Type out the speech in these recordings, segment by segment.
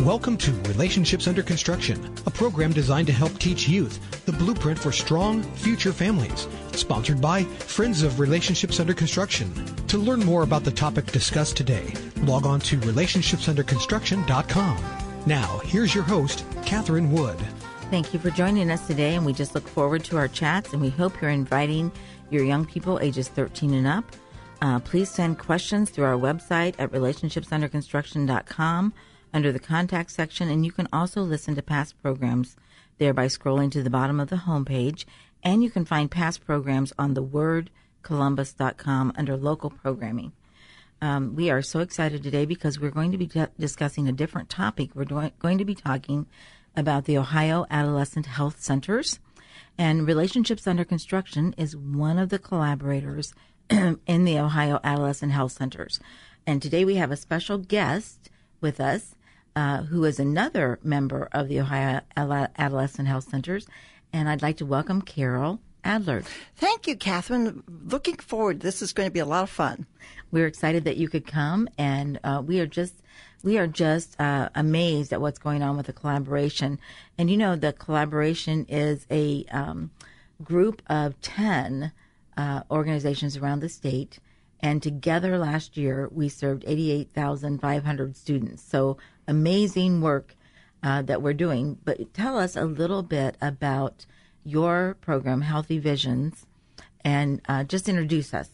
Welcome to Relationships Under Construction, a program designed to help teach youth the blueprint for strong future families. Sponsored by Friends of Relationships Under Construction. To learn more about the topic discussed today, log on to relationshipsunderconstruction.com. Now, here's your host, Catherine Wood. Thank you for joining us today, and we just look forward to our chats. And we hope you're inviting your young people ages 13 and up. Uh, please send questions through our website at relationshipsunderconstruction.com under the contact section, and you can also listen to past programs there by scrolling to the bottom of the homepage. And you can find past programs on the thewordcolumbus.com under local programming. Um, we are so excited today because we're going to be d- discussing a different topic. We're do- going to be talking about the Ohio Adolescent Health Centers. And Relationships Under Construction is one of the collaborators in the Ohio Adolescent Health Centers. And today we have a special guest with us uh, who is another member of the Ohio Adolescent Health Centers. And I'd like to welcome Carol Adler. Thank you, Catherine. Looking forward. This is going to be a lot of fun. We're excited that you could come, and uh, we are just we are just uh, amazed at what's going on with the collaboration. And you know, the collaboration is a um, group of ten uh, organizations around the state. And together last year, we served 88,500 students. So amazing work uh, that we're doing. But tell us a little bit about your program, Healthy Visions, and uh, just introduce us.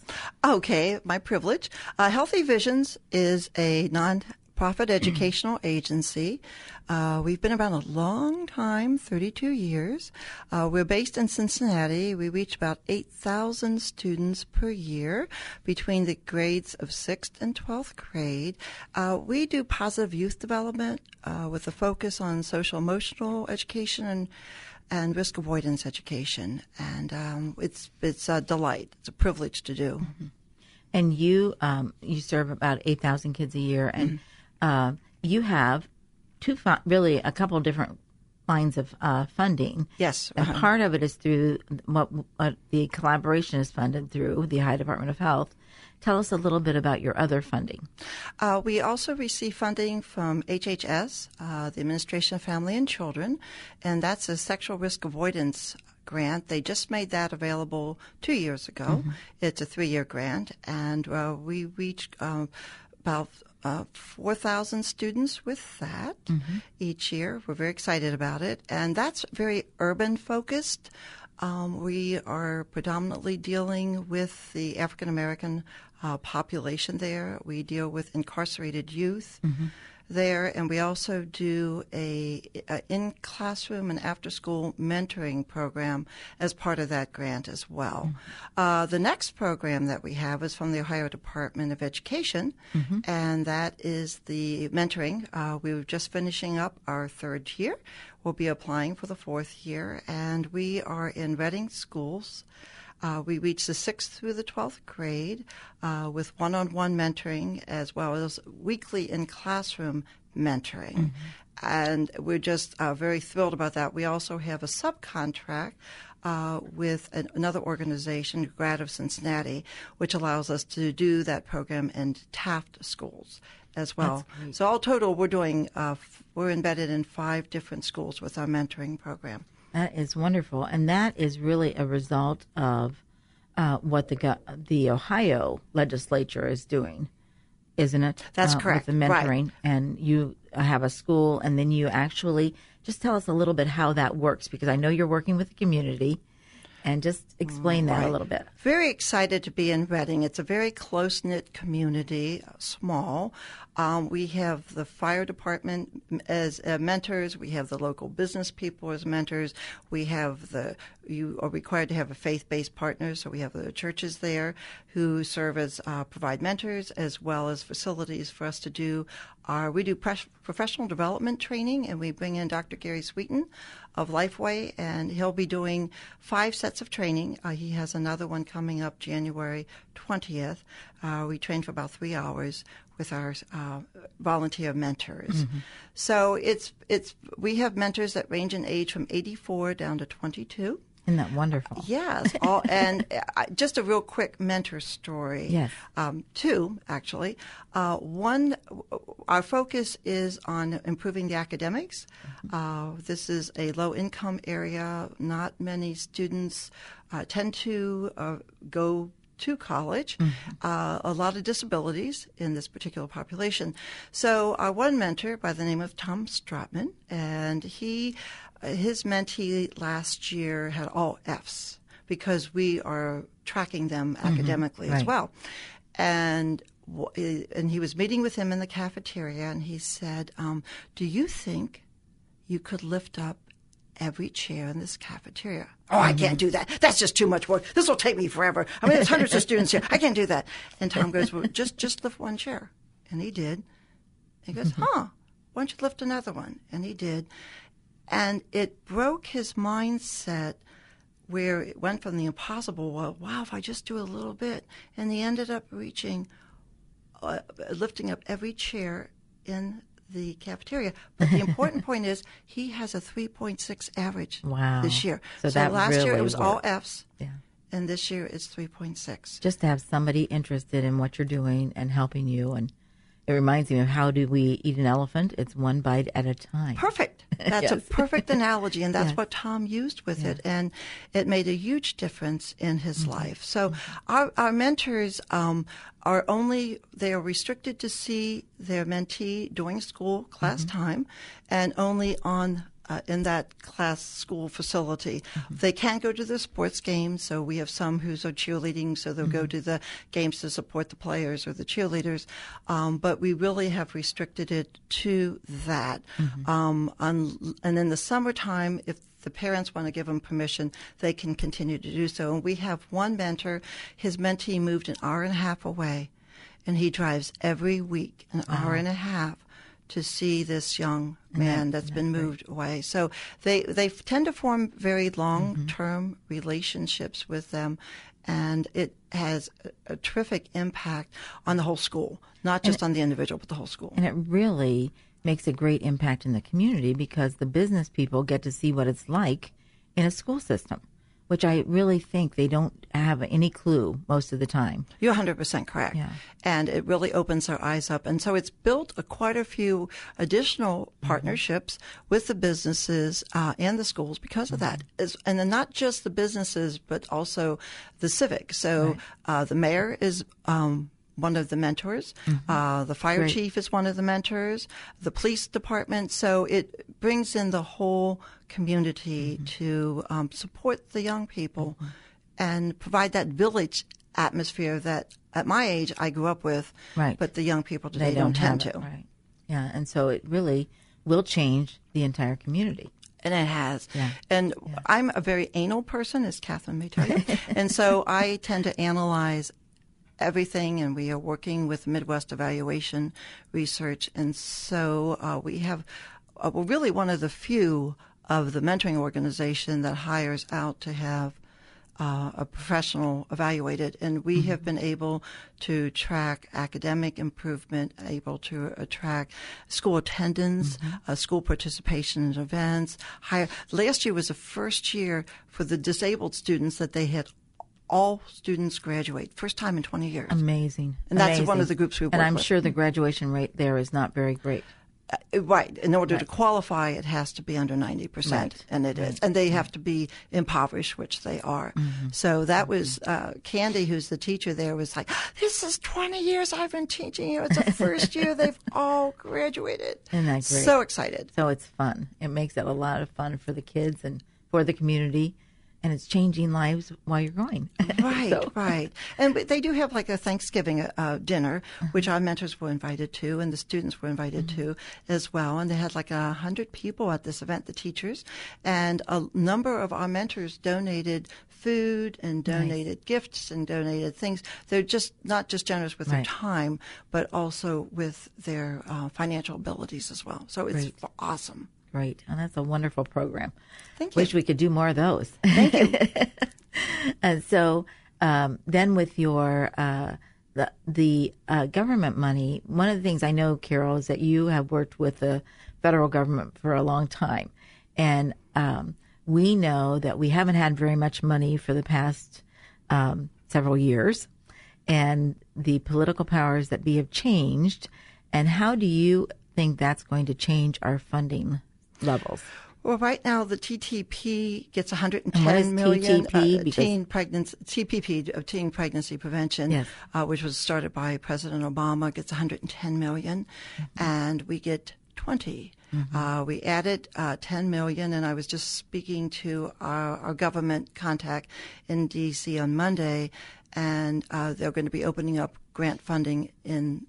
Okay, my privilege. Uh, Healthy Visions is a non profit educational agency. Uh, we've been around a long time, 32 years. Uh, we're based in Cincinnati. We reach about 8,000 students per year between the grades of 6th and 12th grade. Uh, we do positive youth development uh, with a focus on social emotional education and and risk avoidance education, and um, it's it's a delight. It's a privilege to do. Mm-hmm. And you um, you serve about eight thousand kids a year, and mm-hmm uh, you have two fu- really a couple of different lines of uh, funding. Yes, uh-huh. and part of it is through what, what, the collaboration is funded through the Ohio Department of Health. Tell us a little bit about your other funding. Uh, we also receive funding from HHS, uh, the Administration of Family and Children, and that's a sexual risk avoidance grant. They just made that available two years ago. Mm-hmm. It's a three-year grant, and uh, we reach uh, about uh, 4,000 students with that mm-hmm. each year. We're very excited about it. And that's very urban focused. Um, we are predominantly dealing with the African American uh, population there. We deal with incarcerated youth. Mm-hmm there, and we also do a, a in classroom and after school mentoring program as part of that grant as well. Mm-hmm. Uh, the next program that we have is from the Ohio Department of Education, mm-hmm. and that is the mentoring. Uh, we were just finishing up our third year. We'll be applying for the fourth year, and we are in Reading schools. Uh, we reach the sixth through the 12th grade uh, with one on one mentoring as well as weekly in classroom mentoring. Mm-hmm. And we're just uh, very thrilled about that. We also have a subcontract uh, with an, another organization, Grad of Cincinnati, which allows us to do that program in Taft schools as well. So all total, we're doing uh, f- we're embedded in five different schools with our mentoring program. That is wonderful, and that is really a result of uh, what the the Ohio legislature is doing, isn't it? That's uh, correct. With the mentoring, right. and you have a school, and then you actually just tell us a little bit how that works because I know you're working with the community, and just explain that a little bit. Very excited to be in Reading. It's a very close knit community, small. Um, we have the fire department as uh, mentors. We have the local business people as mentors. We have the you are required to have a faith-based partner, so we have the churches there who serve as uh, provide mentors as well as facilities for us to do our. We do pre- professional development training, and we bring in Dr. Gary Sweeten of Lifeway, and he'll be doing five sets of training. Uh, he has another one coming up January 20th. Uh, we train for about three hours with our uh, volunteer mentors. Mm-hmm. So it's it's we have mentors that range in age from 84 down to 22. Isn't that wonderful? Yes. All, and uh, just a real quick mentor story. Yes. Um, two, actually. Uh, one, our focus is on improving the academics. Uh, this is a low income area. Not many students uh, tend to uh, go to college, mm-hmm. uh, a lot of disabilities in this particular population. So, our one mentor by the name of Tom Stratman, and he, his mentee last year had all Fs because we are tracking them mm-hmm. academically right. as well. And and he was meeting with him in the cafeteria, and he said, um, "Do you think you could lift up every chair in this cafeteria. Oh, I can't do that. That's just too much work. This will take me forever. I mean, there's hundreds of students here. I can't do that. And Tom goes, well, just just lift one chair, and he did. He goes, mm-hmm. huh? Why don't you lift another one? And he did, and it broke his mindset where it went from the impossible. Well, wow, if I just do a little bit, and he ended up reaching, uh, lifting up every chair in the cafeteria. But the important point is he has a 3.6 average wow. this year. So, so last really year it was worked. all Fs. Yeah. And this year it's 3.6. Just to have somebody interested in what you're doing and helping you and it reminds me of how do we eat an elephant? It's one bite at a time. Perfect. That's yes. a perfect analogy, and that's yes. what Tom used with yes. it, and it made a huge difference in his mm-hmm. life. So, mm-hmm. our, our mentors um, are only they are restricted to see their mentee during school class mm-hmm. time, and only on uh, in that class school facility. Mm-hmm. They can't go to the sports games, so we have some who's are cheerleading, so they'll mm-hmm. go to the games to support the players or the cheerleaders. Um, but we really have restricted it to that. Mm-hmm. Um, un- and in the summertime, if the parents want to give them permission, they can continue to do so. And we have one mentor, his mentee moved an hour and a half away, and he drives every week an hour uh-huh. and a half to see this young man that's been moved away. So they they tend to form very long term mm-hmm. relationships with them, and it has a, a, terrific impact on the whole school, not just on the individual, but the whole school. And it really makes a great impact in the community because the business people get to see what it's like in a school system which I really think they don't have any clue most of the time. You're 100% correct. Yeah. And it really opens their eyes up. And so it's built a, quite a few additional mm-hmm. partnerships with the businesses uh, and the schools because of mm-hmm. that. It's, and then not just the businesses, but also the civic. So right. uh, the mayor is um, one of the mentors. Mm-hmm. Uh, the fire Great. chief is one of the mentors. The police department. So it brings in the whole community mm-hmm. to um, support the young people mm-hmm. and provide that village atmosphere that at my age I grew up with. Right. But the young people today they don't, don't tend to. Right. Yeah. And so it really will change the entire community. And it has. Yeah. And yeah. I'm a very anal person, as Catherine may tell you. and so I tend to analyze everything, and we are working with Midwest Evaluation Research. And so uh, we have, uh, we're really one of the few of the mentoring organization that hires out to have uh, a professional evaluated, and we mm-hmm. have been able to track academic improvement, able to attract school attendance, mm-hmm. uh, school participation in events. Higher. Last year was the first year for the disabled students that they had all students graduate. First time in 20 years. Amazing. And that's Amazing. one of the groups we work And I'm with. sure the graduation rate there is not very great. Uh, right. In order right. to qualify, it has to be under 90%. Right. And it right. is. And they have to be impoverished, which they are. Mm-hmm. So that was, uh, Candy, who's the teacher there, was like, this is 20 years I've been teaching you. It's the first year they've all graduated. Isn't that great? So excited. So it's fun. It makes it a lot of fun for the kids and for the community and it's changing lives while you're going. Right, So- right. And they do have like a Thanksgiving uh, dinner, Uh-huh. which our mentors were invited to, and the students were invited Mm-hmm. to as well. And they had like a hundred people at this event, the teachers, and a number of our mentors donated food and donated gifts and donated things. They're just not just generous with their time, but also with their uh, financial abilities as well. So it's Great. awesome. Great. And that's a wonderful program. Thank you. Wish we could do more of those. Thank you. and so um, then with your uh, the the uh, government money, one of the things I know, Carol, is that you have worked with the federal government for a long time, and um, we know that we haven't had very much money for the past um, several years, and the political powers that be have changed. And how do you think that's going to change our funding levels? Well, right now the TTP gets And what 110 is million. TTP? uh, teen pregnancy TPP, uh, teen pregnancy prevention, Yes. uh, which was started by President Obama, gets 110 million, Mm-hmm. and we get 20. Uh, we added uh, 10 million, and I was just speaking to our, our government contact in D.C. on Monday, and uh, they're going to be opening up grant funding in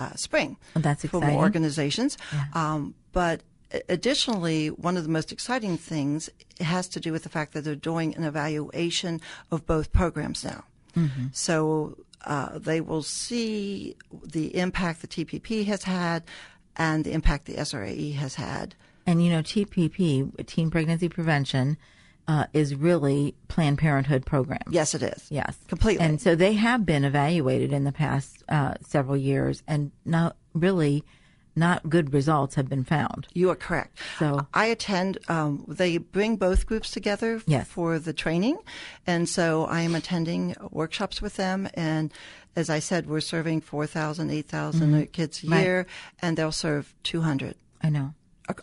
uh, spring Well, that's for more organizations. Um, but additionally, one of the most exciting things has to do with the fact that they're doing an evaluation of both programs now. Mm-hmm. So uh, they will see the impact the TPP has had and the impact the SRAE has had. And you know, TPP, Teen Pregnancy Prevention, uh, is really Planned Parenthood program. Yes, it is. Yes, Completely. And so they have been evaluated in the past uh, several years, and not really, not good results have been found. You are correct. So- I attend. Um, they bring both groups together Yes. for the training, and so I am attending workshops with them. And as I said, we're serving 4,000, 8,000 kids a Mm-hmm. Right. year, and they'll serve 200. I know,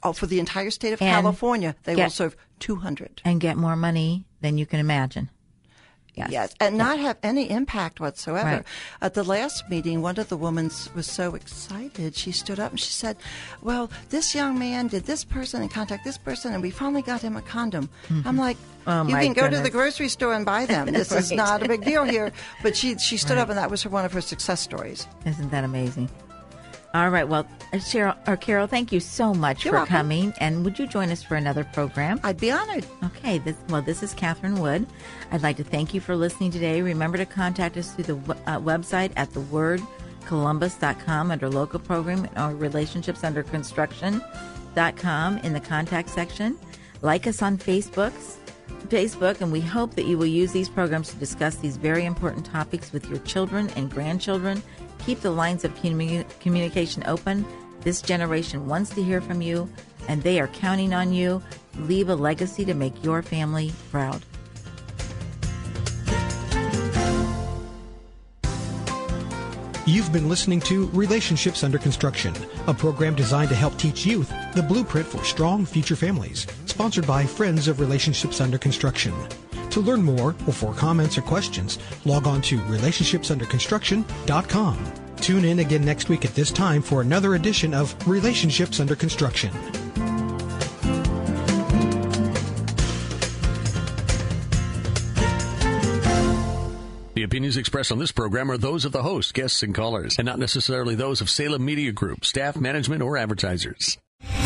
Oh, for the entire state of And California, they will serve 200. and get more money than you can imagine. Yes. Yes, and not have any impact whatsoever. Right. At the last meeting, one of the women was so excited. She stood up and she said, "Well, this young man did this person and contact this person, and we finally got him a condom." Mm-hmm. I'm like, Oh, "You can go to the grocery store and buy them. This is not a big deal here." But she she stood up, and that was her, one of her success stories. Isn't that amazing? All right. Well, uh, Cheryl or Carol, thank you so much You're for welcome. coming. And would you join us for another program? I'd be honored. Okay, this, well, this is Catherine Wood. I'd like to thank you for listening today. Remember to contact us through the uh, website at thewordcolumbus.com under local program or relationships under construction.com in the contact section. Like us on Facebook's, Facebook, and we hope that you will use these programs to discuss these very important topics with your children and grandchildren. Keep the lines of commu- communication open. This generation wants to hear from you, and they are counting on you. Leave a legacy to make your family proud. You've been listening to Relationships Under Construction, a program designed to help teach youth the blueprint for strong future families, sponsored by Friends of Relationships Under Construction. To learn more or for comments or questions, log on to relationshipsunderconstruction.com. Tune in again next week at this time for another edition of Relationships Under Construction. The opinions expressed on this program are those of the host, guests, and callers, and not necessarily those of Salem Media Group, staff, management, or advertisers.